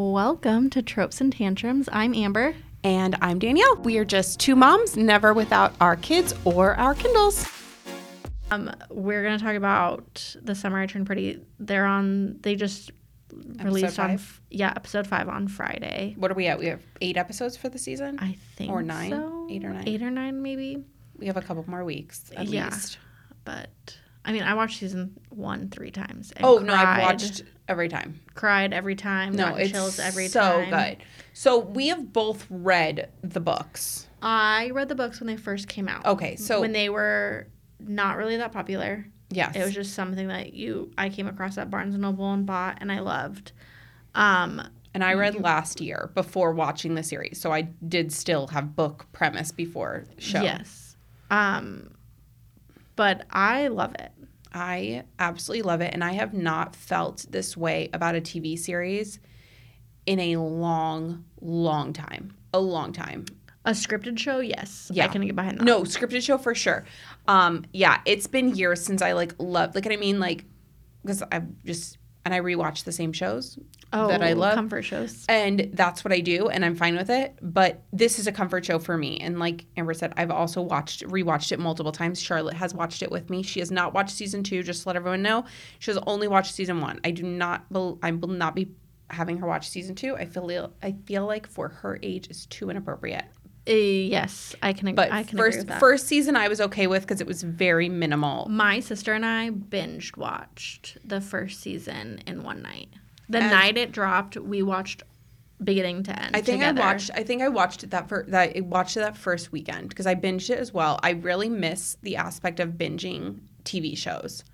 Welcome to Tropes and Tantrums. I'm Amber. And I'm Danielle. We are just two moms, never without our kids or our Kindles. Um, we're gonna talk about the summer I turned pretty. They're on. They just released on. five? Yeah, episode five on Friday. What are we at? We have eight episodes for the season. I think Or nine? so. Eight or nine? Eight or nine, maybe. We have a couple more weeks at Yeah. least. But I mean, I watched season one three times. Oh no, I've watched every time. Cried every time. No, it's chills every so time. good. So we have both read the books. I read the books when they first came out. Okay, so when they were not really that popular. yes, It was just something that you I came across at Barnes and Noble and bought and I loved. Um and I read last year before watching the series, so I did still have book premise before show. yes. Um but I love it. I absolutely love it. And I have not felt this way about a TV series in a long, long time. A long time. A scripted show, yes. Yeah. I can get behind that. No, scripted show for sure. Um, yeah, it's been years since I like loved like I mean like because I just and I rewatch the same shows oh, that I love. comfort shows. and that's what I do and I'm fine with it. But this is a comfort show for me. And like Amber said, I've also watched rewatched it multiple times. Charlotte has watched it with me. She has not watched season two, just to let everyone know. She has only watched season one. I do not I will not be having her watch season two. I feel I feel like for her age is too inappropriate. Uh, yes, I can But I can agree first first season I was okay with because it was very minimal. My sister and I binged watched the first season in one night. The And- night it dropped, we watched beginning to end. I think together. I watched. I think I watched it that first. That I watched it that first weekend because I binged it as well. I really miss the aspect of binging TV shows.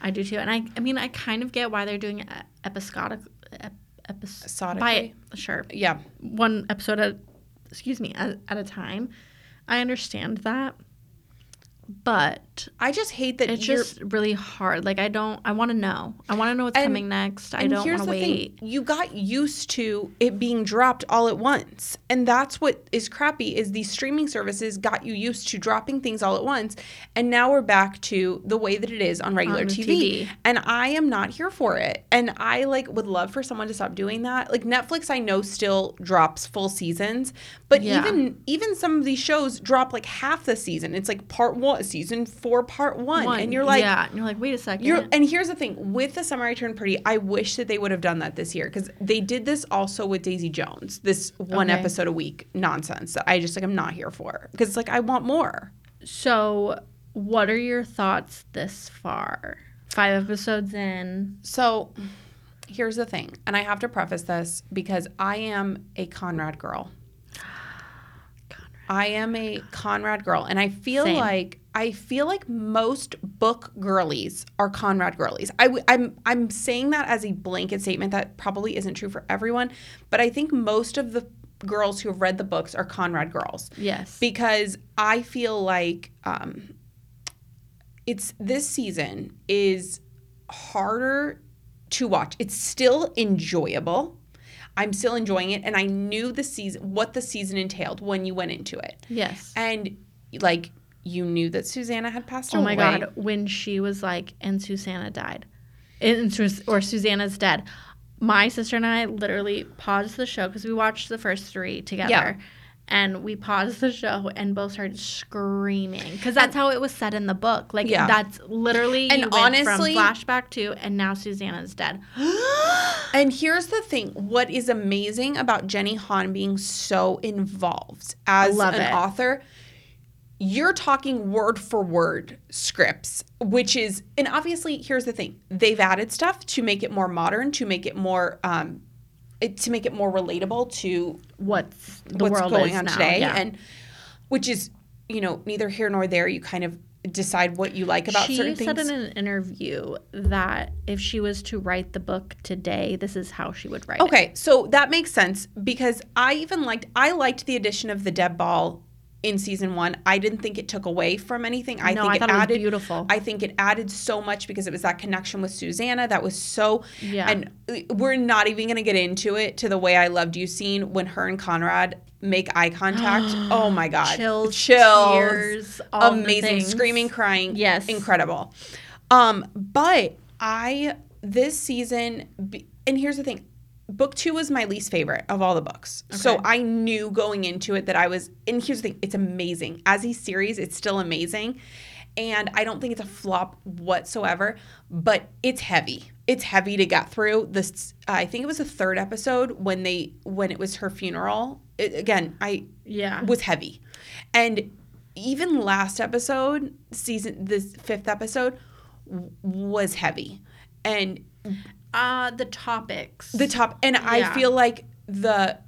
I do too, and I I mean I kind of get why they're doing episodic, ep, epis, Episodically? by sure Yeah, one episode at excuse me at, at a time. I understand that, but I just hate that. it's just really hard. Like I don't. I want to know. I want to know what's And- coming next. I don't here's want to the wait. Thing, you got used to it being dropped all at once, and that's what is crappy. Is these streaming services got you used to dropping things all at once, and now we're back to the way that it is on regular On TV. TV. And I am not here for it. And I like would love for someone to stop doing that. Like Netflix, I know still drops full seasons, but Yeah. even even some of these shows drop like half the season. It's like part one, season four, part one, and you're like, yeah, and you're like, wait a 2nd you're, and here's the thing with the summer I turned pretty, I wish that they would have done that this year because they did this also with Daisy Jones, this one Okay. episode a week nonsense that I just like I'm not here for because it's like I want more. so, what are your thoughts this far? Five episodes in. So here's the thing, and I have to preface this because I am a Conrad girl. I am a Conrad girl, and I feel Same. like I feel like most book girlies are Conrad girlies. I, w- I'm I'm saying that as a blanket statement that probably isn't true for everyone, but I think most of the girls who have read the books are Conrad girls Yes. because I feel like um, it's this season is harder to watch. It's still enjoyable. I'm still enjoying it, and I knew the season what the season entailed when you went into it, yes. and like you knew that Susanna had passed away. Oh my god, when she was like, and Susanna died, and, or Susanna's dead. My sister and I literally paused the show because we watched the first three together. Yeah. And we paused the show and both started screaming because that's how it was said in the book. Like Yeah. that's literally And honestly- from flashback to and now Susanna's dead. And here's the thing what is amazing about Jenny Han being so involved as an it. author, you're talking word for word scripts, which is, and obviously, here's the thing they've added stuff to make it more modern, to make it more, um, it, to make it more relatable to What's what's going on now. today. Yeah. And which is, you know, neither here nor there. You kind of decide what you like about she certain said things. in an interview that if she was to write the book today, this is how she would write it. Okay, so that makes sense because I even liked I liked the addition of the Deb Ball in season one. I didn't think it took away from anything. I no, think I it thought it added beautiful. I think it added so much because it was that connection with Susanna that was so Yeah. and uh, we're not even gonna get into it to the way I loved you scene when her and Conrad make eye contact. oh my god. Chills, Chills. tears, all amazing. Screaming, crying. Yes. Incredible. Um, but I this season and here's the thing book two was my least favorite of all the books. So I knew going into it that I was, and here's the thing it's amazing. As a series, it's still amazing. And I don't think it's a flop whatsoever, but it's heavy. It's heavy to get through. This, I think it was the third episode when they, when it was her funeral. It, again, I Yeah. was heavy. And even last episode, season this fifth episode w- was heavy. And Uh the topics. the top and I feel like the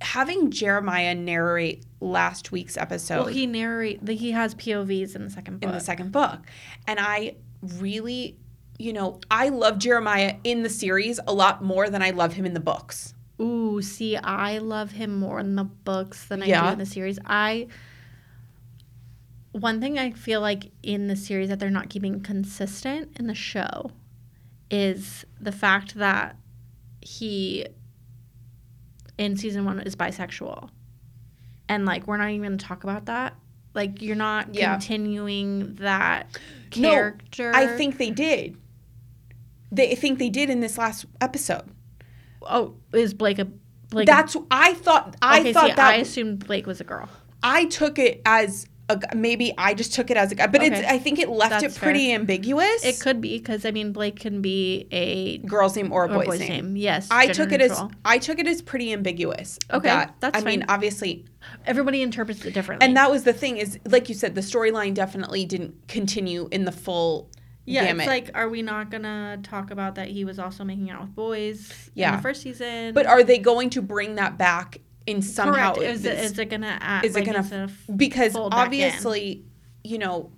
having Jeremiah narrate last week's episode well, he narrate the, he has POVs in the second book. in the second book. And I really you know, I love Jeremiah in the series a lot more than I love him in the books. Ooh, see, I love him more in the books than I do in the series. I one thing I feel like in the series that they're not keeping consistent in the show is the fact that he in season one is bisexual. And like we're not even gonna talk about that. Like you're not Yeah. continuing that No, character. I think they did. They think they did in this last episode. Oh, is Blake a Blake? That's I thought I okay, thought see, that I assumed Blake was a girl. I took it as a maybe I just took it as a guy, but it's Okay. I think it left That's it pretty ambiguous. It could be because I mean Blake can be a girl's name or a or boy's, name. Yes, I took it as. I took it as pretty ambiguous. Okay, that- that's I mean, obviously, everybody interprets it differently. and that was the thing is like you said, the storyline definitely didn't continue in the full yeah, gamut. it's like, are we not gonna talk about that he was also making out with boys in Yeah. the first season? but are they going to bring that back in somehow? correct? Is it, is it gonna add? is it gonna it because fold back in? obviously, you know,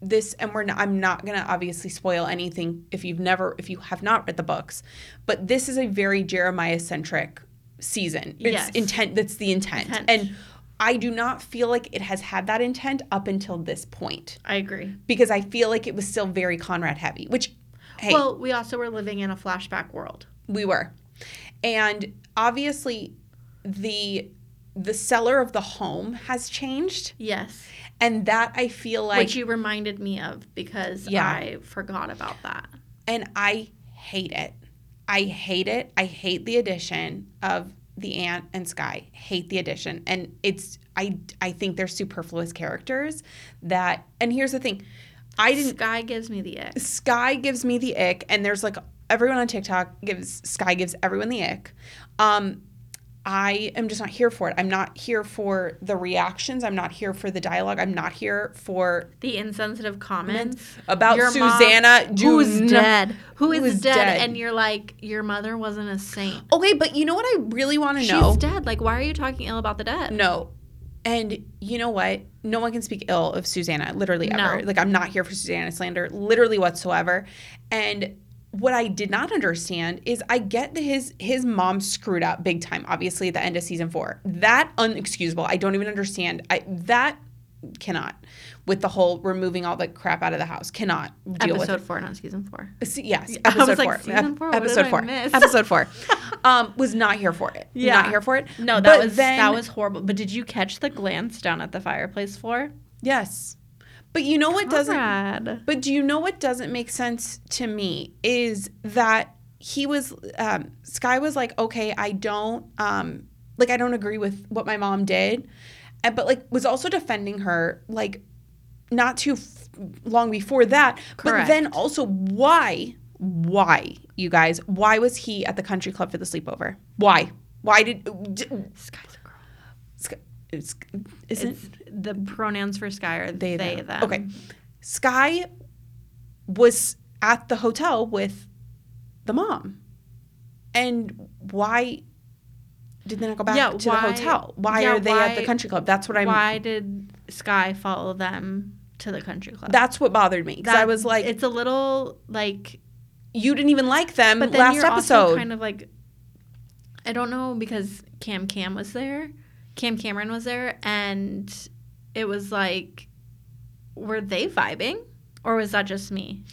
this and we're not, I'm not going to obviously spoil anything if you've never if you have not read the books, but this is a very Jeremiah centric season. It's Yes. intent that's the intent. Intent. And I do not feel like it has had that intent up until this point I agree. because I feel like it was still very Conrad heavy, which hey, Well, we also were living in a flashback world. we were. And obviously the the seller of the home has changed Yes, and that I feel like which you reminded me of because Yeah. I forgot about that. and I hate it. I hate it. I hate the addition of the aunt and Skye. Hate the addition, and it's I I think they're superfluous characters. That and here's the thing, I didn't. Skye gives me the ick. Skye gives me the ick, and there's like everyone on TikTok gives Skye gives everyone the ick. Um, I am just not here for it. I'm not here for the reactions. I'm not here for the dialogue. I'm not here for The insensitive comments about Your Susanna. Do who's not- dead, who is, who is dead, dead. and you're like, your mother wasn't a saint. Okay, but you know what I really want to know? She's dead. Like, why are you talking ill about the dead? No. And you know what? No one can speak ill of Susanna, literally No. ever. Like I'm not here for Susanna slander, literally whatsoever. And what I did not understand is I get that his his mom screwed up big time, obviously at the end of season four. That unexcusable. I don't even understand. I that cannot with the whole removing all the crap out of the house. Cannot deal with Episode it. four, not season four. Se- Yes, I episode like, four. season four? Episode four. Episode four. Um, was not here for it. Yeah. Not here for it. No, that But was then, that was horrible. But did you catch the glance down at the fireplace floor? yes. But you know what doesn't But do you know what doesn't make sense to me is that he was um, Skye was like, okay, I don't um, like I don't agree with what my mom did, but like was also defending her like not too f- long before that. Correct. But then also why why you guys why was he at the country club for the sleepover? Why why did d- Skye's a girl. Skye, is, isn't It's the pronouns for Skye are they, they, them. them. Okay. Skye was at the hotel with the mom. And why did they not go back Yeah, to why- the hotel? Why yeah, are they at the country club? That's what I'm Why did Skye follow them to the country club? that's what bothered me. Because I was like, it's a little like you didn't even like them but then last you're episode. also kind of like I don't know because Cam Cam was there, Cam Cameron was there, and it was like, were they vibing, or was that just me?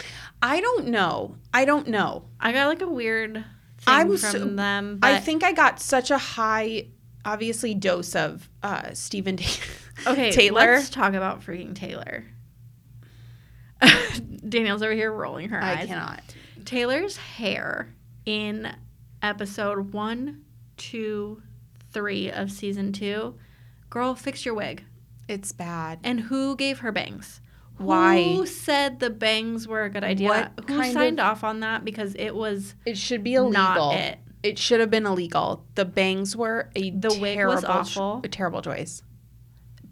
I don't know. I don't know. I got like a weird thing I'm from so- them. I think I got such a high, obviously, dose of uh, Steven okay, Taylor. Let's talk about freaking Taylor. Danielle's over here rolling her I eyes. I cannot. Taylor's hair in episode one, two, three of season two, girl, fix your wig. It's bad. And who gave her bangs? Why? Who said the bangs were a good idea? What who signed of- off on that? Because it was It should be illegal. not it. It should have been illegal. The bangs were a The wig terrible, was awful. a terrible choice.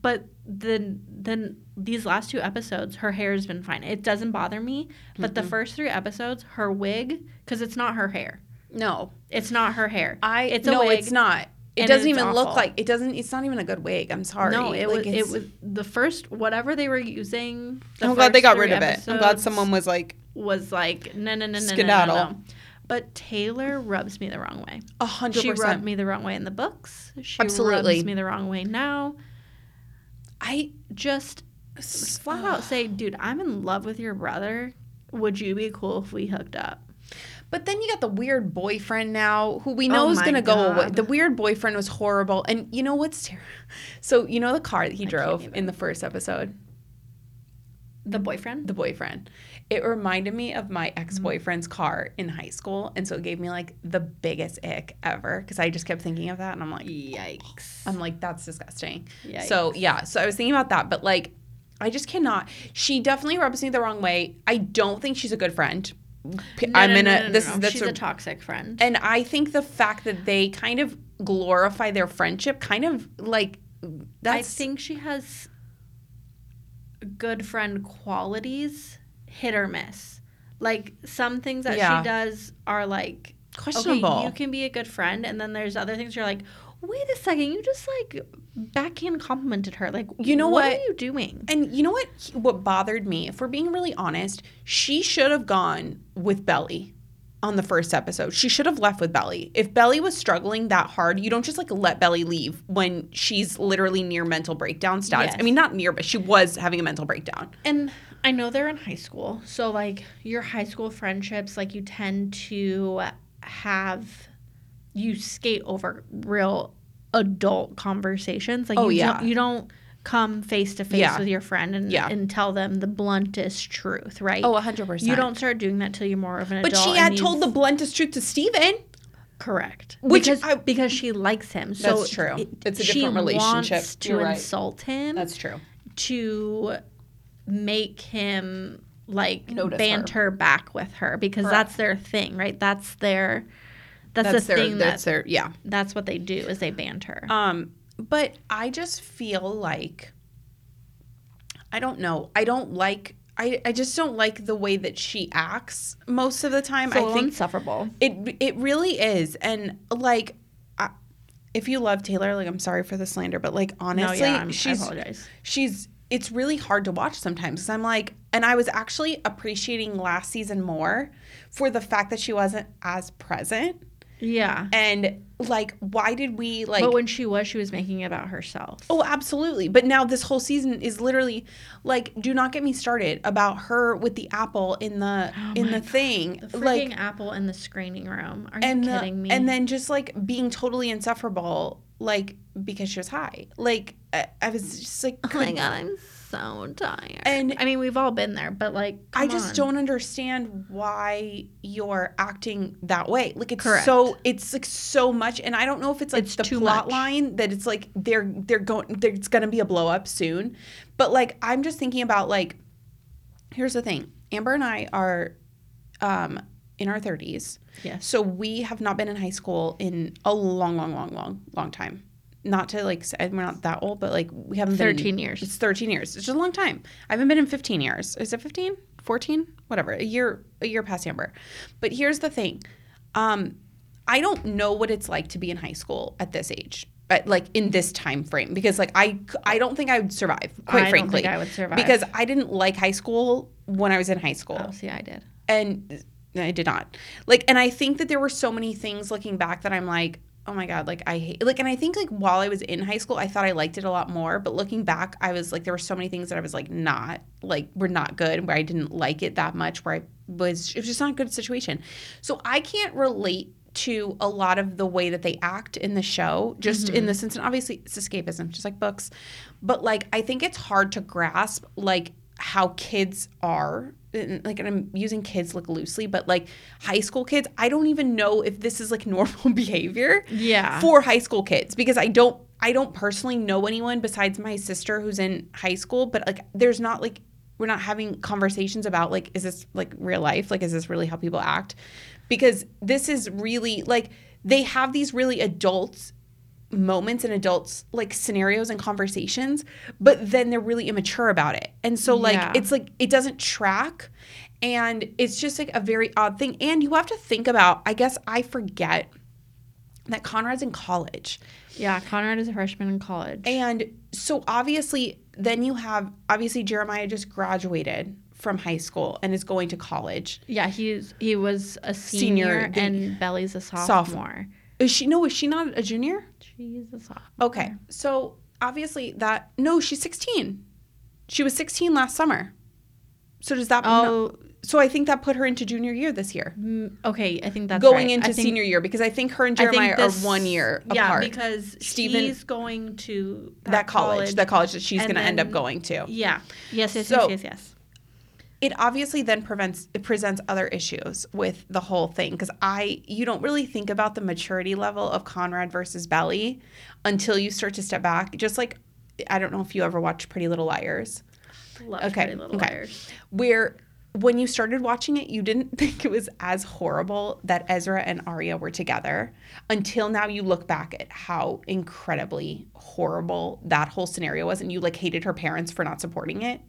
But then, then these last two episodes, her hair has been fine. It doesn't bother me. But the first three episodes, her wig, because it's not her hair. No, It's not her hair. I. It's a no, wig, it's not. It and doesn't it's even look like it doesn't. It's not even a good wig. I'm sorry. No, it Like, was. It was the first whatever they were using. the I'm glad they got rid of it. I'm glad someone was like was like no no no no no no no. But Taylor rubs me the wrong way. a hundred She rubbed me the wrong way in the books. She Absolutely. rubs me the wrong way now. I Just flat out say, dude, I'm in love with your brother. Would you be cool if we hooked up? But then you got the weird boyfriend now, who we Oh know is gonna go away. The weird boyfriend was horrible, and you know what's terrible? So you know the car that he drove in the first episode, The boyfriend? the boyfriend. It reminded me of my mm-hmm. ex boyfriend's car in high school, and so it gave me like the biggest ick ever because I just kept thinking of that, and I'm like, Yikes. I'm like, that's disgusting. Yikes. So yeah, so I was thinking about that, but like, I just cannot. She definitely rubs me the wrong way. I don't think she's a good friend. No, I'm no, in a no, this is that's She's a, a toxic friend. and I think the fact that they kind of glorify their friendship, kind of like that's I think she has good friend qualities, hit or miss. Like some things that Yeah. she does are like questionable. Okay, you can be a good friend, and then there's other things you're like, wait a second, you just like backhand complimented her. Like, You know what, what? are you doing? and you know what? What bothered me, if we're being really honest, she should have gone with Belly on the first episode. She should have left with Belly. If Belly was struggling that hard, you don't just like let Belly leave when she's literally near mental breakdown status. I mean, not near, but she was having a mental breakdown. And I know they're in high school, so like your high school friendships, like you tend to have you skate over real adult conversations. Like Oh, you yeah. don't, you don't come face to face with your friend and Yeah. and tell them the bluntest truth, right? Oh, 100%. you don't start doing that till you're more of an But adult. But she had told the bluntest truth to Steven. correct Which because I- because she likes him. So That's true. it- It's a she different relationship. Wants to You're right. insult him true. to make him like Notice her. banter back with her because Correct. that's their thing, right? That's their that's, That's the their, thing that's that their, yeah. that's what they do is they banter. Um, but I just feel like I don't know. I don't like I, I just don't like the way that she acts most of the time. so I think insufferable. it it really is. And like I, if you love Taylor, like I'm sorry for the slander, but like honestly, no, yeah, she's apologize. she's it's really hard to watch sometimes because I'm like, and I was actually appreciating last season more for the fact that she wasn't as present. Yeah. And like, why did we like? but when she was, she was making it about herself. Oh, absolutely. But now this whole season is literally like do not get me started about her with the apple in the oh in Oh my the God. thing. the like freaking apple in the screening room. Are and you the- kidding me? and then just like being totally insufferable like because she was high. Like I, I was just like oh my could- god, I'm so tired. And- I mean, we've all been there, but like, I just on. don't understand why you're acting that way. Like it's Correct. so it's like so much, and I don't know if it's like It's the plot much. line that it's like they're they're going there's gonna be a blow up soon, but like I'm just thinking about like here's the thing: Amber and I are um in our 30s, Yes. so we have not been in high school in a long, long, long, long, long time. Not to like we're not that old, but like we haven't been 13 years. It's 13 years. It's just a long time. I haven't been in 15 years. Is it 15? 14? Whatever. A year a year past Amber. But here's the thing. Um I don't know what it's like to be in high school at this age. At, like in this time frame because like I I don't think I would survive quite I don't frankly think I would survive. because I didn't like high school when I was in high school Oh, see, I did. and I did not. Like, and I think that there were so many things looking back that I'm like, oh my god, like I hate. Like, and I think like while I was in high school, I thought I liked it a lot more. But looking back, I was like, there were so many things that I was like, not like were not good. Where I didn't like it that much. Where I was, it was just not a good situation. So I can't relate to a lot of the way that they act in the show, just in mm-hmm. the sense, and obviously it's escapism, just like books. But like, I think it's hard to grasp like how kids are and, like and I'm using kids like loosely, but like high school kids, I don't even know if this is like normal behavior Yeah. for high school kids because I don't I don't personally know anyone besides my sister who's in high school, but like there's not like we're not having conversations about like is this like real life? Like is this really how people act? Because this is really like they have these really adults moments and adults like scenarios and conversations, but then they're really immature about it. And so like Yeah. it's like it doesn't track and it's just like a very odd thing. And you have to think about, I guess I forget that Conrad's in college. yeah. Conrad is a freshman in college. And so obviously, then you have obviously Jeremiah just graduated from high school and is going to college. yeah, he's he was a Senior, senior, and Belly's a Sophomore. sophomore. Is she no, is she not a junior? She's a sophomore. Okay. So obviously that no, she's 16. She was 16 last summer. So does that no, Oh, so I think that put her into junior year this year. okay. I think that's going right. into think- senior year because I think her and Jeremiah this- are one year Yeah, apart. because Steven- she's going to that, that college, that college that she's going to end up going to. Yeah. Yes. Yes. So- yes. Yes. Yes. It obviously then prevents it presents other issues with the whole thing because i you don't really think about the maturity level of conrad versus belly until you start to step back just like i don't know if you ever watched pretty little liars Love Okay, Pretty Little okay. Liars. where when you started watching it you didn't think it was as horrible that ezra and aria were together until now you look back at how incredibly horrible that whole scenario was and you like hated her parents for not supporting it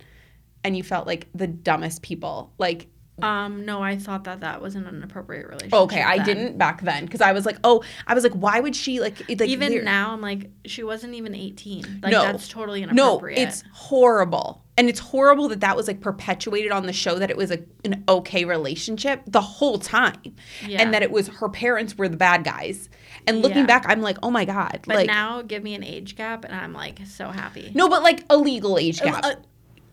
and you felt like the dumbest people like Um. No, I thought that that was an inappropriate relationship. Okay, I then. didn't back then because I was like, oh, I was like, why would she like like even now, I'm like, she wasn't even 18. Like No. that's totally inappropriate. No, it's horrible, and it's horrible that that was like perpetuated on the show that it was a, an okay relationship the whole time, Yeah. and that it was her parents were the bad guys. And looking Yeah. back, I'm like, oh my god, But like now, give me an age gap, and I'm like so happy. no, but like a legal age gap. Uh,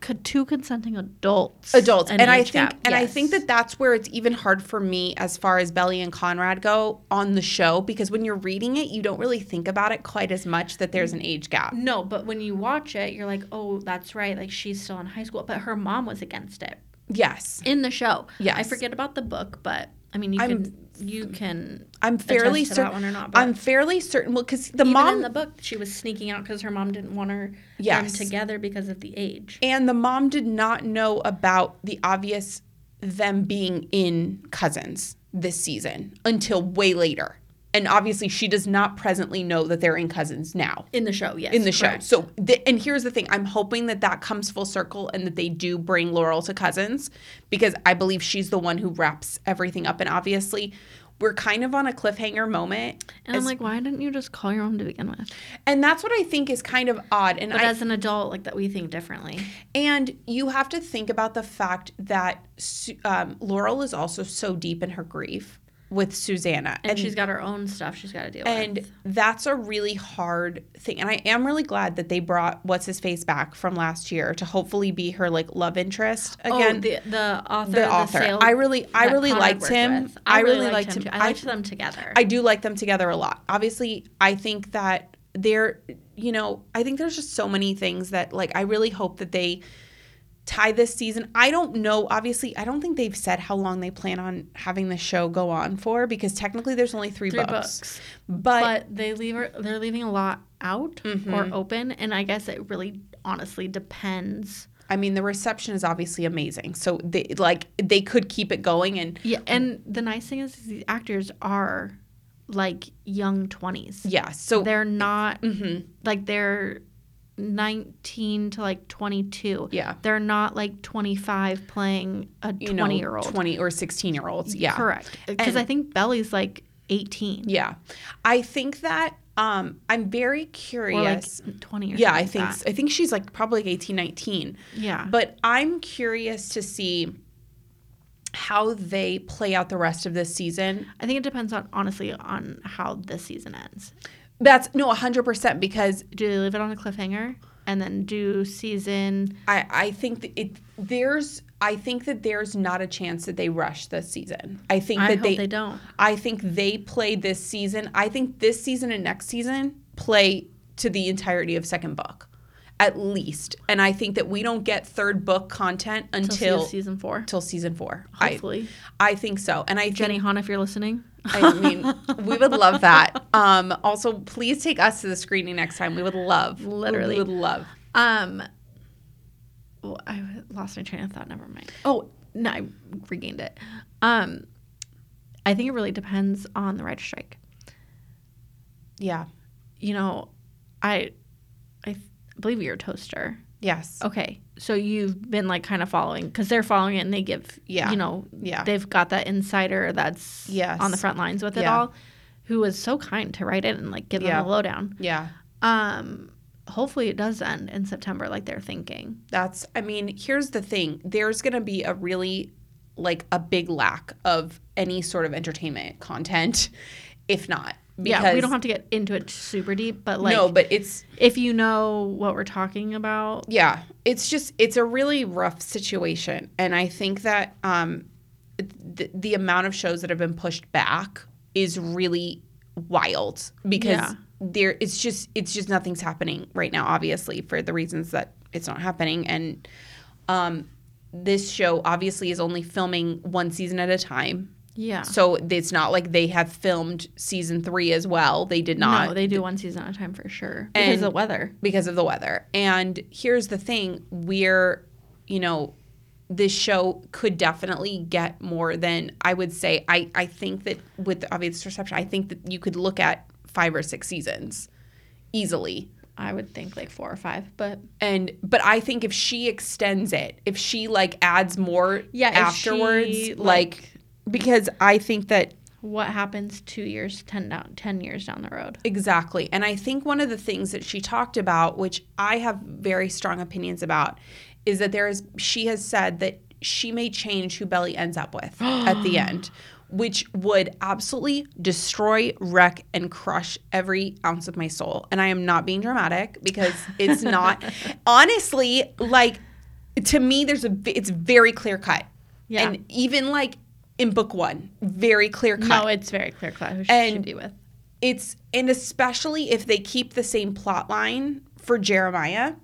two consenting adults, adults an and i think gap, and i think that that's where it's even hard for me as far as belly and conrad go on the show because when you're reading it you don't really think about it quite as much that there's an age gap no, but when you watch it, you're like, oh, that's right. Like she's still in high school, but her mom was against it yes in the show. Yes. I forget about the book, but I mean, you I'm- can you mm. can i'm fairly attest to that certain one or not. But i'm fairly certain well because the mom in the book, she was sneaking out because her mom didn't want her Yes. them together because of the age. and the mom did not know about the obvious them being in cousins this season until way later and obviously she does not presently know that they're in cousins now In the show, yes. in the show. correct. So, the, and here's the thing: I'm hoping that that comes full circle and that they do bring Laurel to cousins because I believe she's the one who wraps everything up. And obviously, we're kind of on a cliffhanger moment, and I'm like, why didn't you just call your mom to begin with? and that's what I think is kind of odd. And But I as an adult, like that, we think differently. and you have to think about the fact that um, Laurel is also so deep in her grief with Susanna, And, she's got her own stuff she's got to deal and with. And that's a really hard thing and i am really glad that they brought what's his face back from last year to hopefully be her like love interest oh, again oh, the the author. the author sale- i really i really liked him with. i really liked him. too. I liked them together. I do like them together a lot obviously i think that they're you know i think there's just so many things that like i really hope that they tie this season i don't know obviously i don't think they've said how long they plan on having the show go on for because technically there's only three, Three books. books. but but they leave they're leaving a lot out Mhm. or open, and I guess it really honestly depends. I mean, the reception is obviously amazing. So they like they could keep it going and Yeah, and the nice thing is these actors are like young twenties. yeah. So they're not mhm, like they're 19 to like 22 yeah, they're not like 25 playing a you 20 know, year old 20 or 16 year olds. Yeah. correct because i think belly's like 18 Yeah. I think that um I'm very or like curious. 20 or yeah, I think like I think she's like probably like 18, 19. yeah But I'm curious to see how they play out the rest of this season. i think it depends on honestly on how this season ends That's no 100% because do they leave it on a cliffhanger and then do season I, I think that it there's I think that there's not a chance that they rush this season. I think i that hope they, they, don't I think they play this season. I think this season and next season play to the entirety of second book. At least. And I think that we don't get third book content Until until season four. till season four. I, Hopefully. I think so. And I think Jenny Han, if you're listening. I mean, we would love that. Um, also, please take us to the screening next time. We would love, Literally. we would love. Um, well, I lost my train of thought. Never mind. Oh no, I regained it. Um, I think it really depends on the writer strike. Yeah. You know, I, I believe you're a toaster. Yes. Okay, so you've been like kind of following because they're following it and they give, Yeah. you know, Yeah. they've got that insider that's Yes. on the front lines with it all, who was so kind to write it and like give Yeah. them the lowdown. Yeah. Um, hopefully it does end in September like they're thinking. That's. I mean, here's the thing. There's gonna be a really, like, a big lack of any sort of entertainment content, if not. Yeah, we don't have to get into it super deep, but like no, but it's if you know what we're talking about, yeah it's just it's a really rough situation and i think that um the, the amount of shows that have been pushed back is really wild because Yeah. there it's just it's just nothing's happening right now obviously for the reasons that it's not happening and um this show obviously is only filming one season at a time yeah. so it's not like they have filmed season three as well they did not no, they do one season at a time for sure because And- of the weather. because of the weather. And here's the thing we're, you know, this show could definitely get more than I would say. I, I think that with the obvious reception, I think that you could look at five or six seasons easily. I would think like four or five, but And but I think if she extends it, if she like adds more Yeah, afterwards, she, like, like- because I think that what happens two years, ten down, ten years down the road? Exactly. And I think one of the things that she talked about, which I have very strong opinions about, is that there is, she has said that she may change who Belly ends up with at the end, which would absolutely destroy, wreck, and crush every ounce of my soul. And I am not being dramatic because it's not, honestly, like, to me, there's a, it's very clear cut. Yeah. And even like in book one, very clear cut No, it's very clear cut who she And- should be with. it's and especially if they keep the same plot line for Jeremiah,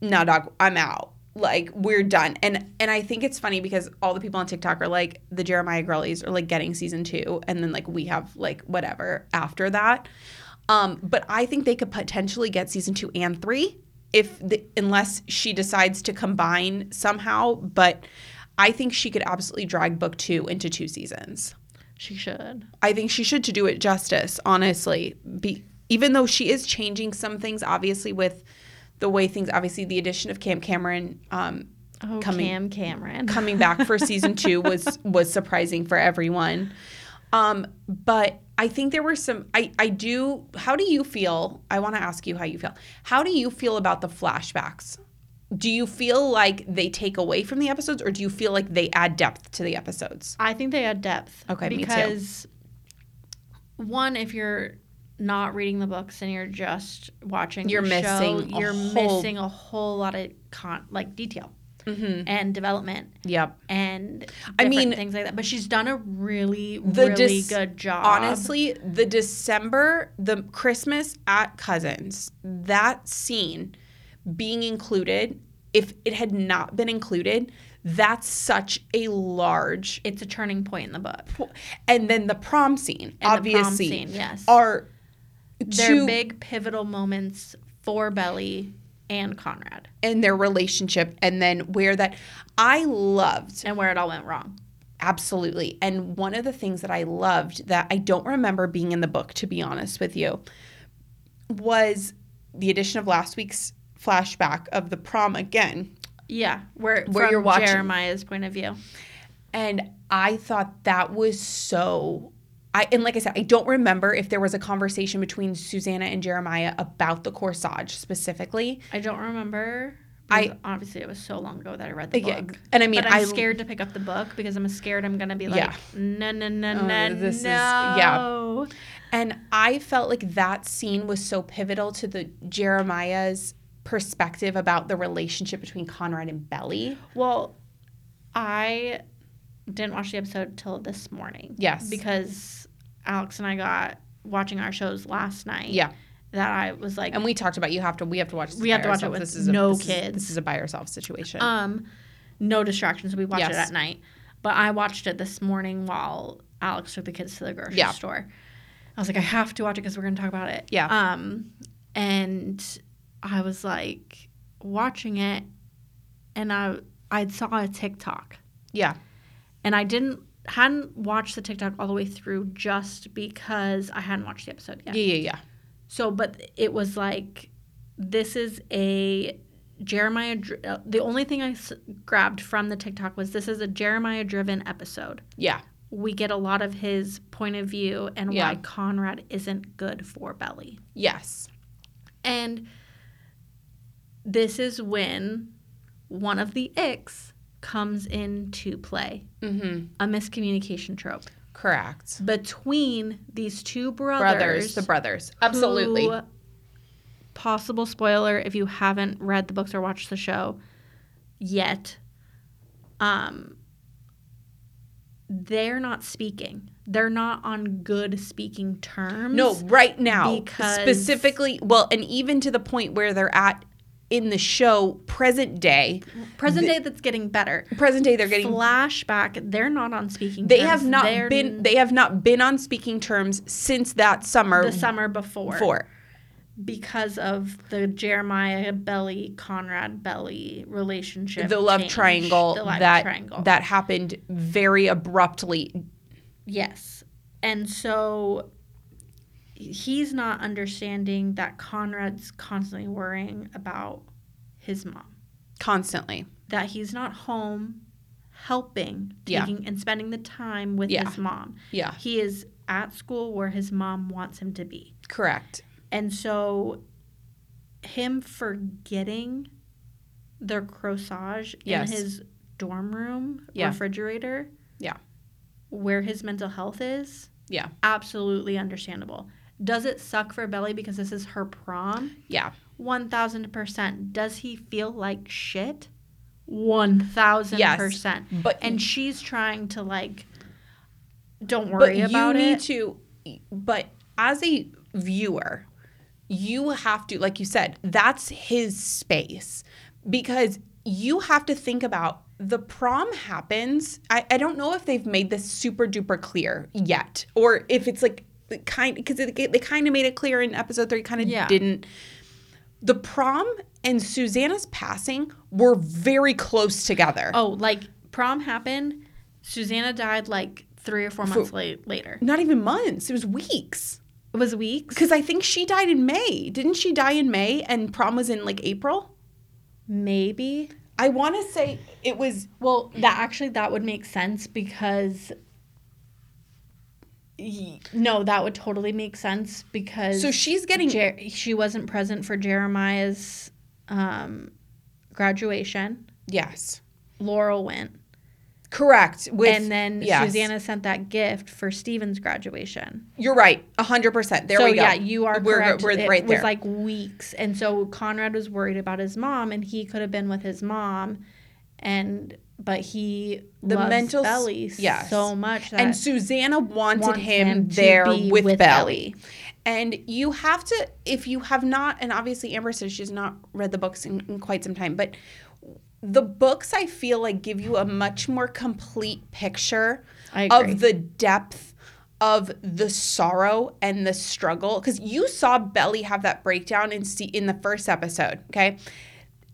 no dog, I'm out. Like we're done. And and I think it's funny because all the people on TikTok are like the Jeremiah girlies are like getting season two, and then like we have like whatever after that. Um, but I think they could potentially get season two and three if the, unless she decides to combine somehow. But I think she could absolutely drag book two into two seasons. She should. I think she should to do it justice, honestly. Be even though she is changing some things, obviously with the way things, obviously the addition of Cam Cameron um, Oh, Coming- Cam Cameron. coming back for season two was was surprising for everyone. Um, but I think there were some. I I do. How do you feel? I want to ask you how you feel. How do you feel about the flashbacks? Do you feel like they take away from the episodes, or do you feel like they add depth to the episodes? I think they add depth. Okay, me too. because one, if you're not reading the books and you're just watching, You're the missing show, a you're whole- missing a whole lot of con like detail Mm-hmm. and development Yep. and I mean, things like that. But she's done a really, really dis- good job. Honestly, the December, the Christmas at Cousins, that scene being included, if it had not been included, that's such a large. it's a turning point in the book. And then the prom scene, And obviously, the prom scene, yes, are they're two big pivotal moments for Belly and Conrad, in their relationship, and then where that I loved and where it all went wrong. Absolutely. And one of the things that I loved that I don't remember being in the book, to be honest with you, was the addition of last week's flashback of the prom again. Yeah, where Where you're watching- Jeremiah's point of view. And I thought that was so. I, and like I said, I don't remember if there was a conversation between Susanna and Jeremiah about the corsage specifically. I don't remember. I- obviously it was so long ago that I read the Yeah, book. and I mean, but I'm I scared to pick up the book because I'm scared I'm gonna be like, Yeah. no, no, no, Oh, no, this is- no. yeah. And I felt like that scene was so pivotal to the Jeremiah's perspective about the relationship between Conrad and Belly. Well, I didn't watch the episode till this morning. Yes. Because Alex and I got watching our shows last night. Yeah. that I was like, And we talked about you have to we have to watch this We have to watch it with this is a, no this is- kids. this is a by ourselves situation. um, no distractions. We watched it at night, but I watched it this morning while Alex took the kids to the grocery Yeah. store. I was like, I have to watch it because we're going to talk about it. Yeah. Um, and I was like watching it, and I I saw a TikTok, yeah. and I didn't hadn't watched the TikTok all the way through just because I hadn't watched the episode yet. Yeah, yeah, yeah. So, but it was like, this is a Jeremiah. uh, The only thing I s- grabbed from the TikTok was this is a Jeremiah driven episode. Yeah. We get a lot of his point of view and Yeah. why Conrad isn't good for Belly. Yes. And this is when one of the icks comes into play Mm-hmm. a miscommunication trope Correct. between these two Brothers, brothers. the brothers. Absolutely. who- possible spoiler if you haven't read the books or watched the show yet. Um, they're not speaking. They're not on good speaking terms. No, right now. because- specifically, well, and even to the point where they're at in the show present day. present day that's getting better. Present day they're getting Flashback, they're not on speaking. they terms. have not They're been they have not been on speaking terms since that summer the summer before before. because of the Jeremiah Belly Conrad Belly relationship, The love change, triangle the love that triangle. that happened very abruptly. Yes. And so he's not understanding that Conrad's constantly worrying about his mom, Constantly. that he's not home helping, Yeah. taking and spending the time with Yeah. his mom. Yeah. He is at school where his mom wants him to be. Correct. And so him forgetting their corsage Yes. in his dorm room Yeah. refrigerator. Yeah. Where his mental health is. Yeah. Absolutely understandable. Does it suck for Belly because this is her prom? Yeah. 1000%. Does he feel like shit? 1000%. But And she's trying to like don't worry but worry you about need it. to but as a viewer you have to like you said that's his space because you have to think about the prom happens i, I don't know if they've made this super duper clear yet or if it's like the kind because they kind of made it clear in episode three kind of Yeah. didn't the prom and susanna's passing were very close together Oh, like prom happened. Susanna died like three or four months late, later. not even months it was weeks It was weeks. Because I think she died in May. Didn't she die in May and prom was in like April? Maybe. I want to say it was. Well, that actually that would make sense because no, that would totally make sense because So she's getting. Jer- she wasn't present for Jeremiah's um, graduation. yes. Laurel went, Correct. With, and then yes. Susanna sent that gift for Steven's graduation. You're right. 100%. There so we go. yeah, you are We're- correct. we're it right was there. like weeks, and so Conrad was worried about his mom, and he could have been with his mom, and but he The mental Belly yes. so much that and Susanna wanted wants him, him there with, with Belly. Belly. And you have to, if you have not, and obviously Amber says she's not read the books in, in quite some time, but the books I feel like give you a much more complete picture of the depth of the sorrow and the struggle. Because you saw Belly have that breakdown in see in the first episode. Okay,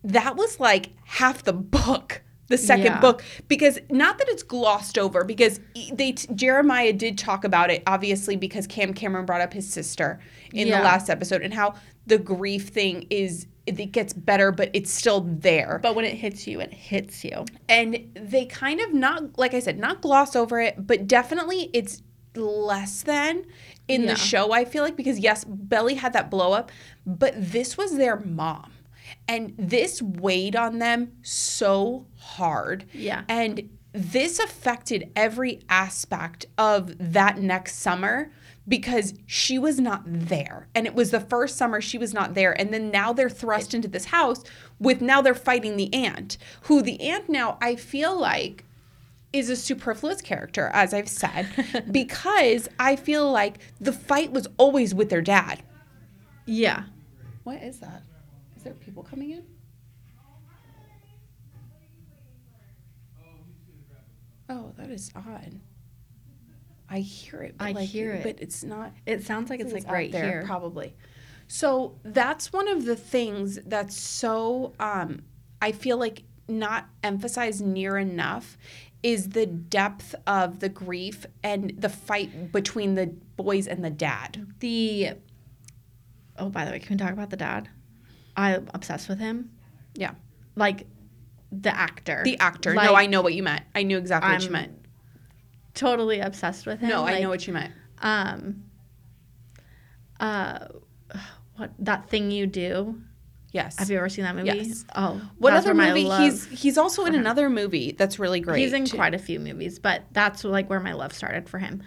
that was like half the book. The second Yeah. book, because not that it's glossed over, because they Jeremiah did talk about it, obviously, because Cam Cameron brought up his sister in Yeah. the last episode, and how the grief thing is it gets better, but it's still there but when it hits you, it hits you. and they kind of not like i said not gloss over it but definitely it's less than in Yeah. the show i feel like because yes belly had that blow up but this was their mom and this weighed on them so hard Yeah. and this affected every aspect of that next summer because she was not there. And it was the first summer she was not there. And then now they're thrust into this house with now they're fighting the aunt, who the aunt now I feel like is a superfluous character, as I've said, because I feel like the fight was always with their dad. Yeah. What is that? Is there people coming in? Oh, that is odd. I hear it. But I like, hear it. but it's not. It sounds like it's like right out here. probably. So that's one of the things that's so um, I feel like not emphasized near enough is the depth of the grief and the fight between the boys and the dad. The oh, by the way, can we talk about the dad? I'm obsessed with him. Yeah. Like the actor. The actor. Like, no, I know what you meant. I knew exactly what you meant. totally obsessed with him. No, I know what you meant. um uh what that thing you do. Yes. Have you ever seen that movie? Yes. Oh. what other movie? He's he's also in him. another movie that's really great. He's in too. quite a few movies, but that's like where my love started for him.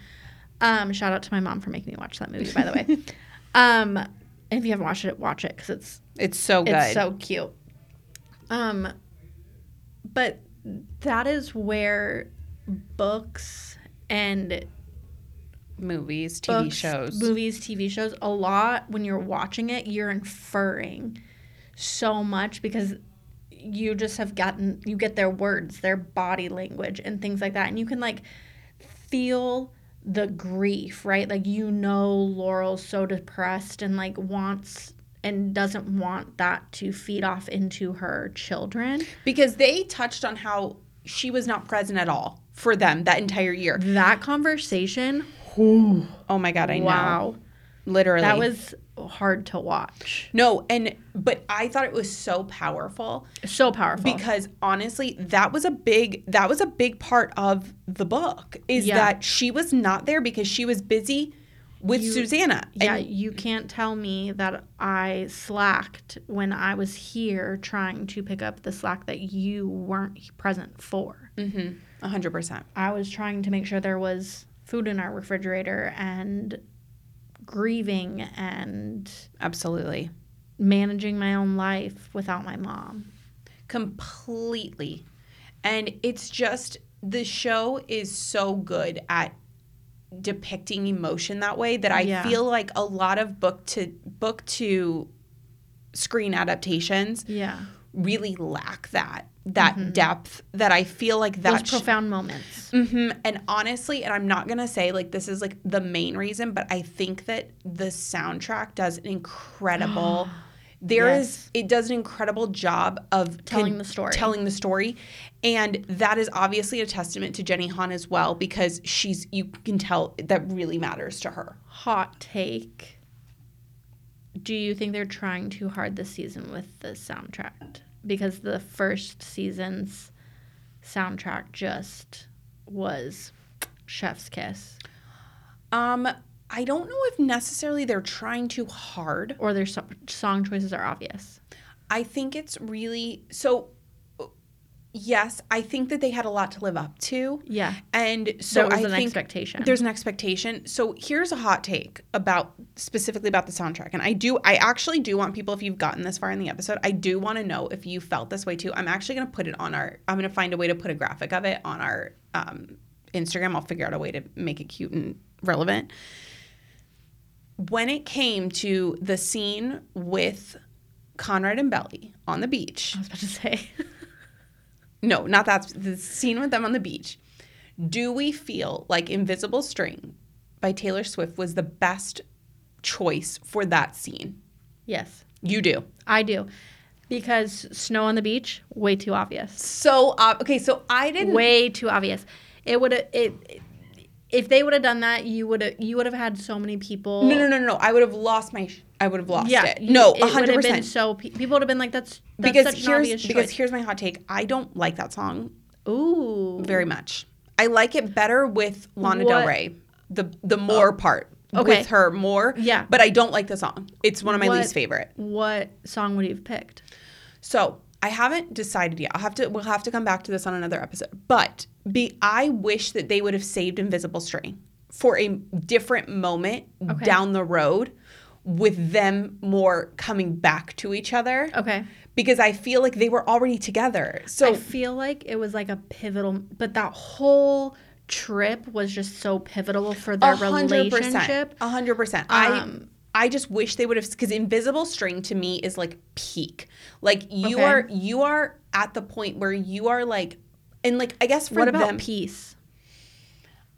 Um, shout out to my mom for making me watch that movie, by the way. um, and if you haven't watched it, watch it because it's It's so good. it's so cute. Um, but that is where books and movies, TV books, shows. movies, TV shows, a lot when you're watching it, you're inferring so much because you just have gotten you get their words, their body language and things like that. And you can like feel the grief, right? Like you know Laurel's so depressed and like wants and doesn't want that to feed off into her children. because they touched on how she was not present at all for them that entire year. That conversation, Oh my god, I know. wow. Literally. That was hard to watch. No, and but I thought it was so powerful So powerful. because honestly, that was a big that was a big part of the book is Yeah. that she was not there because she was busy with You- Susanna. Yeah, And you can't tell me that I slacked when I was here trying to pick up the slack that you weren't present for. mhm, 100%. I was trying to make sure there was food in our refrigerator and grieving and Absolutely. managing my own life without my mom. completely and it's just the show is so good at depicting emotion that way that i Yeah. feel like a lot of book to book to screen adaptations Yeah. Really lack that that depth that i feel like Mm-hmm. Those that sh- profound moments. hmm And honestly, and I'm not gonna say like this is like the main reason, but I think that the soundtrack does an incredible. There is Yes. it does an incredible job of Telling the story. telling the story, and that is obviously a testament to Jenny Han as well because she's you can tell that really matters to her. Hot take. Do you think they're trying too hard this season with the soundtrack? Because the first season's soundtrack just was chef's kiss. Um, I don't know if necessarily they're trying too hard. Or their so- song choices are obvious. I think it's really so. Yes, I think that they had a lot to live up to. Yeah. And so I an think expectation. there's an expectation. So here's a hot take about specifically about the soundtrack. And I do I actually do want people if you've gotten this far in the episode, I do want to know if you felt this way too. I'm actually going to put it on our I'm going to find a way to put a graphic of it on our um Instagram. I'll figure out a way to make it cute and relevant. When it came to the scene with Conrad and Belly on the beach, I was about to say. no, not that the scene with them on the beach. Do we feel like Invisible String by Taylor Swift was the best choice for that scene? yes, You do. I do. Because snow on the beach, way too obvious. So uh, okay, so I didn't Way too obvious. It would have it if they would have done that, you would have you would have had so many people. No, no, no, no. I would have lost my. I would have lost Yeah, it. No, hundred percent. so pe- people would have been like, "That's, that's Because here's because choice." here's my hot take. I don't like that song Ooh, very much. I like it better with Lana Del Rey. The the more oh. part okay. with her more. Yeah. But I don't like the song. It's one of my What- least favorite. What song would you have picked? So I haven't decided yet. I'll have to. We'll have to come back to this on another episode. But be I wish that they would have saved Invisible String for a different moment Okay. down the road with them more coming back to each other Okay, because I feel like they were already together. So I feel like it was like a pivotal, but that whole trip was just so pivotal for their a hundred percent, relationship. a hundred percent. I Um, I just wish they would have because Invisible String to me is like peak. Like you Okay. are you are at the point where you are like and like I guess for what about them peace?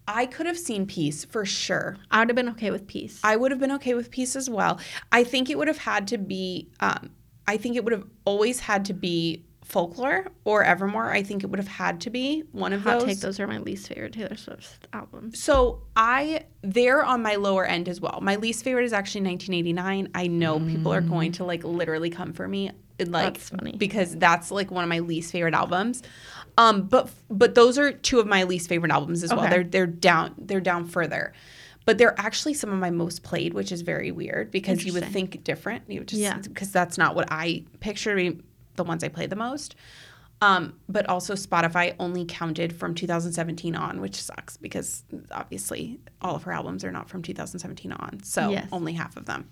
I could have seen Peace for sure. I would have been okay with peace. I would have been okay with Peace as well. I think it would have had to be um I think it would have always had to be folklore or Evermore. I think it would have had to be one of Hot those. take, those are my least favorite Taylor Swift albums. So I they're on my lower end as well. My least favorite is actually 1989. I know people are going to like literally come for me like That's funny. because that's like one of my least favorite albums. Um but but those are two of my least favorite albums as well. They're they're down they're down further. But they're actually some of my most played, which is very weird because you would think different. You would just Yeah. because that's not what I pictured. I mean, the ones I play the most. Um, but also Spotify only counted from 2017 on, which sucks because obviously all of her albums are not from 2017 on. So Yes. only half of them.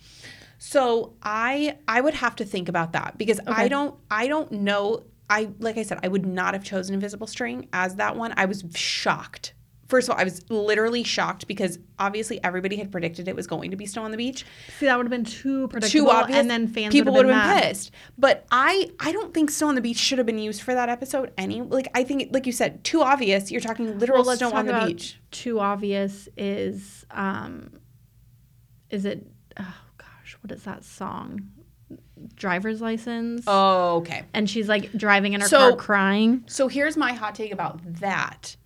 So I I would have to think about that because I don't I don't know I like I said I would not have chosen Invisible String as that one. I was shocked. First of all, I was literally shocked because obviously everybody had predicted it was going to be Snow on the Beach See, that would have been too predictable, too obvious. and then fans people would have been, been pissed. But I, I don't think Snow on the Beach should have been used for that episode. Any like I think, like you said, too obvious. You're talking literal Well, snow talk on the about beach. too obvious. Is um, is it? Oh gosh, what is that song? Driver's license. Oh, okay. And she's like driving in her So- car crying. So here's my hot take about that.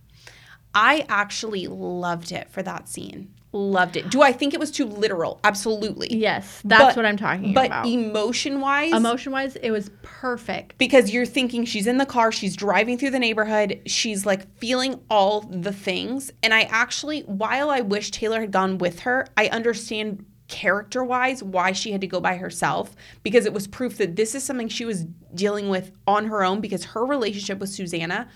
I actually loved it for that scene. Loved it. Do I think it was too literal? Absolutely. Yes, that's But- what I'm talking But about. But emotion wise, Emotion wise, it was perfect. because you're thinking she's in the car, she's driving through the neighborhood, she's like feeling all the things. And I actually, while I wish Taylor had gone with her, I understand character wise why she had to go by herself because it was proof that this is something she was dealing with on her own because her relationship with Susanna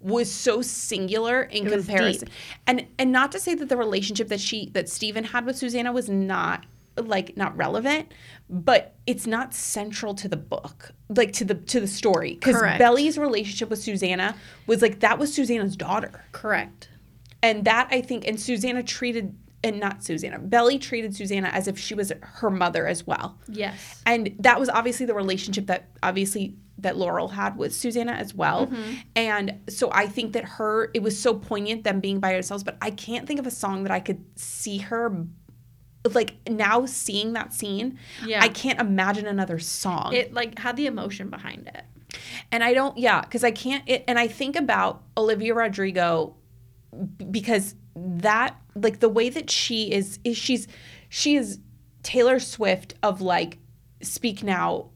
was so singular in It comparison. And and not to say that the relationship that she that Steven had with Susanna was not like not relevant, but it's not central to the book, like to the to the story. Because. Belly's relationship with Susanna was like that was Susanna's daughter, Correct. and that I think, and Susanna treated and not Susanna, Belly treated Susanna as if she was her mother as well. Yes. And that was obviously the relationship that obviously that Laurel had with Susanna as well. Mm-hmm. And so I think that her it was so poignant them being by ourselves, but I can't think of a song that I could see her like now seeing that scene. Yeah. I can't imagine another song. It like had the emotion behind it. And I don't, yeah, because I can't. It, and I think about Olivia Rodrigo because that, like, the way that she is, is she's, she is Taylor Swift of like, Speak Now,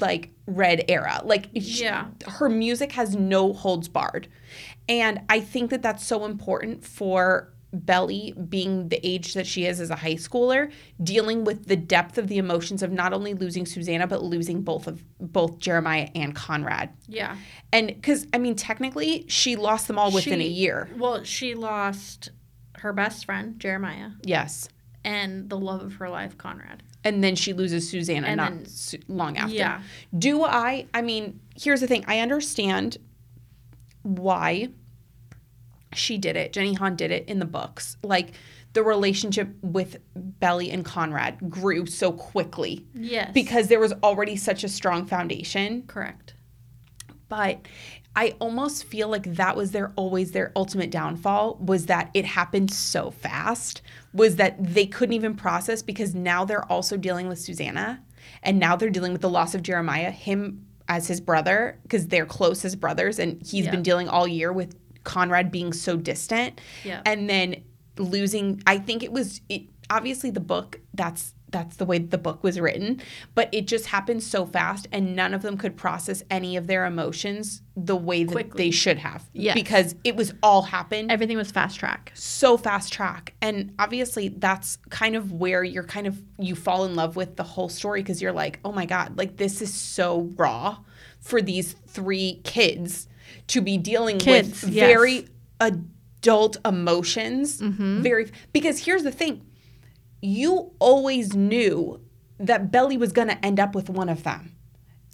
like, red era. Like, she- Yeah. her music has no holds barred. And I think that that's so important for Belly being the age that she is as a high schooler, dealing with the depth of the emotions of not only losing Susanna but losing both of both Jeremiah and Conrad. Yeah. And because I mean, technically, she lost them all within a year. Well, she lost her best friend, Jeremiah, Yes, and the love of her life, Conrad. and then she loses Susanna And not then- su- long after. Yeah. Do I? I mean, here's the thing. I understand why she did it. Jenny Han did it in the books. Like the relationship with Belly and Conrad grew so quickly Yes. because there was already such a strong foundation. correct. But I almost feel like that was their always their ultimate downfall was that it happened so fast, was that they couldn't even process because now they're also dealing with Susanna and now they're dealing with the loss of Jeremiah, him as his brother, because they're close as brothers, and he's Yeah. been dealing all year with Conrad being so distant. Yeah. And then losing I think it was it obviously the book that's that's the way the book was written, but it just happened so fast and none of them could process any of their emotions the way that Quickly. they should have. Yes. Because it was all happened Everything was fast track. so fast track. And obviously that's kind of where you're kind of you fall in love with the whole story because you're like, "Oh my god, like this is so raw for these three kids to be dealing Kids, with yes. very adult emotions." Mm-hmm. Very because here's the thing. You always knew that Belly was going to end up with one of them.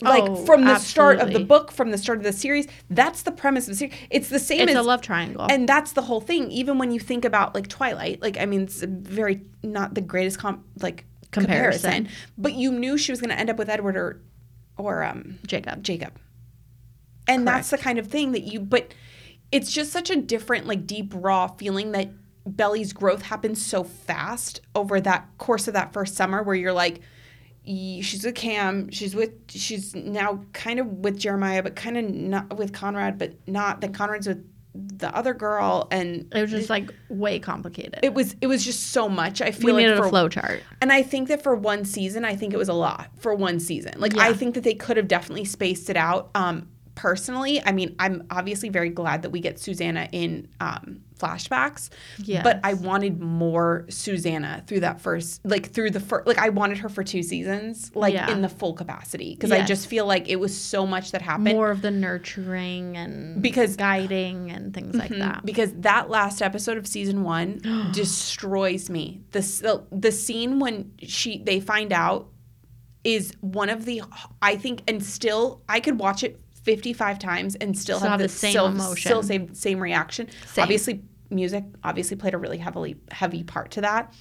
Like Oh, from the start of the book, from the start of the series, that's the premise of the series. It's the same It's as a love triangle. and that's the whole thing even when you think about like twilight like i mean it's a very not the greatest comp like Comparison. But you knew she was going to end up with Edward or or um Jacob. Jacob. And that's the kind of thing that you but it's just such a different like deep raw feeling that Belly's growth happens so fast over that course of that first summer where you're like she's with Cam, she's with she's now kind of with Jeremiah but kind of not with Conrad but not that Conrad's with the other girl and It was just like way complicated. it was it was just so much. I feel we like needed for a flow chart. and I think that for one season, I think it was a lot for one season. Like I think that they could have definitely spaced it out. Um, personally, I mean, I'm obviously very glad that we get Susanna in um, flashbacks. But I wanted more Susanna through that first, like through the first, like I wanted her for two seasons, like Yeah. in the full capacity, because I just feel like it was so much that happened. More of the nurturing and Because- guiding and things like Mhm. that. Because that last episode of season one destroys me. The, the the scene when she they find out is one of the I think and still I could watch it fifty five times and still, Still have, the the same still, emotion. still same same reaction. Same. Obviously, music obviously played a really heavily heavy part to that,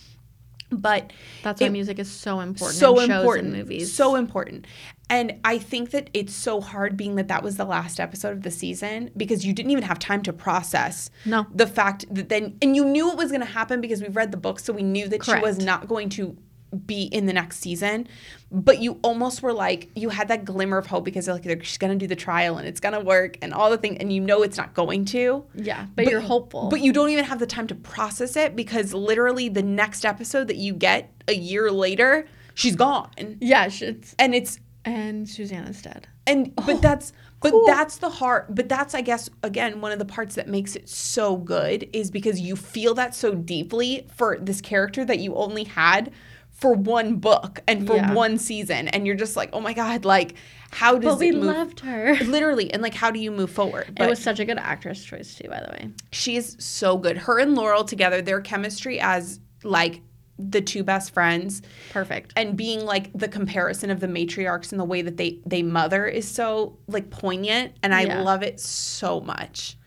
but That's why it- music is so important so in shows important and movies. so important and i think that it's so hard being that that was the last episode of the season because you didn't even have time to process No. the fact that then and you knew it was going to happen because we read the book so we knew that she was not going to be in the next season but you almost were like you had that glimmer of hope because like they're- she's going to do the trial and it's going to work and all the thing and you know it's not going to yeah, but, you're hopeful. but you don't even have the time to process it because literally the next episode that you get a year later, she's gone. yeah, it's And it's and Susanna's dead. and but oh, that's but cool. that's the heart but that's I guess again one of the parts that makes it so good is because you feel that so deeply for this character that you only had for one book and for Yeah. one season and you're just like, "Oh my god, like how does But we it move loved her. literally and like how do you move forward?" it was such a good actress choice too, by the way. she's so good. Her and Laurel together, their chemistry as like the two best friends Perfect. and being like the comparison of the matriarchs and the way that they they mother is so like poignant and I Yeah. love it so much.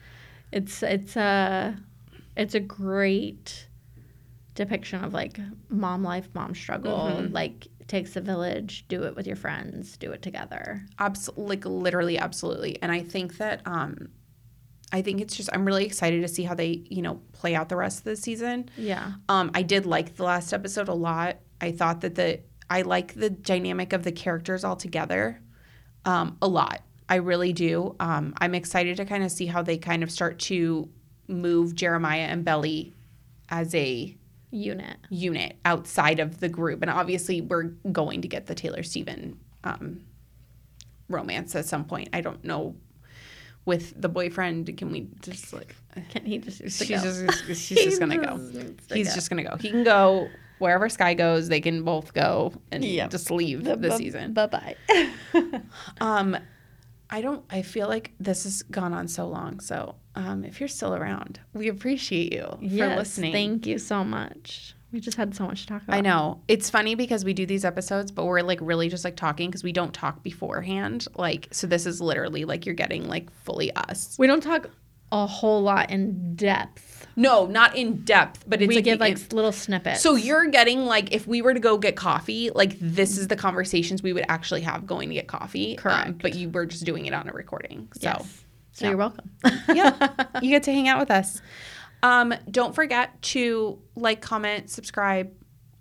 It's it's a it's a great depiction of like mom life, mom struggle. Mhm. Like takes a village, do it with your friends, do it together. Abs- like literally absolutely. And I think that um I think it's just I'm really excited to see how they, you know, play out the rest of the season. Yeah. Um, I did like the last episode a lot. I thought that the I like the dynamic of the characters all together um, a lot. I really do. Um, I'm excited to kind of see how they kind of start to move Jeremiah and Belly as a Unit. unit outside of the group. And obviously, we're going to get the Taylor Steven um, romance at some point. I don't know with the boyfriend. Can we just like Can he just she's go? just she's just gonna go. He's go. just gonna go. He can go wherever Skye goes. They can both go and Yep. just leave the season. Bye bye. Um, I don't. I feel like this has gone on so long. So, um, if you're still around, we appreciate you for yes, listening. Thank you so much. We just had so much to talk about. I know it's funny because we do these episodes, but we're like really just like talking because we don't talk beforehand. Like, so this is literally like you're getting like fully us. We don't talk a whole lot in depth. No, not in depth, but it's we like give like in- little snippets. So you're getting like if we were to go get coffee, like this is the conversations we would actually have going to get coffee. um, Correct. but you were just doing it on a recording. So Yes. So yeah. you're welcome. yeah, you get to hang out with us. Um, don't forget to like, comment, subscribe,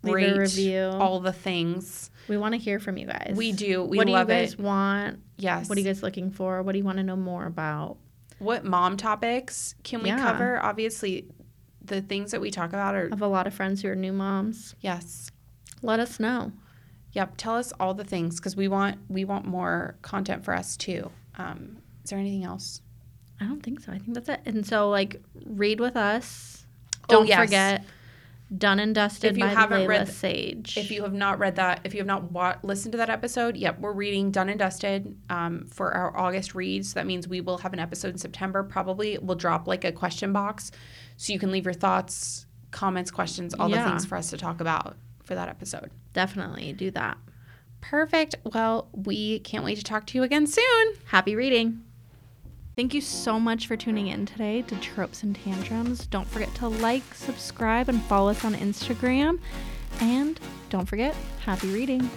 Leave a rate, review. all the things. We want to hear from you guys. We do. We love it. what love do you guys it. want? Yes. What are you guys looking for? What do you want to know more about? What mom topics can we Yeah. cover? Obviously, the things that we talk about are I have a lot of friends who are new moms. yes. Let us know. Yep. Tell us all the things because we want we want more content for us too. Um, is there anything else? I don't think so. I think that's it. And so, like, read with us. Oh, Don't yes. forget, Done and Dusted If you by haven't Layla read Sage. If you have not read that, if you have not wa- listened to that episode, yep, we're reading Done and Dusted um, for our August reads. That means we will have an episode in September. Probably we'll drop like a question box so you can leave your thoughts, comments, questions, all the things for us to talk about for that episode. Definitely do that. Perfect. Well, we can't wait to talk to you again soon. Happy reading. Thank you so much for tuning in today to Tropes and Tantrums. Don't forget to like, subscribe, and follow us on Instagram. And don't forget, happy reading.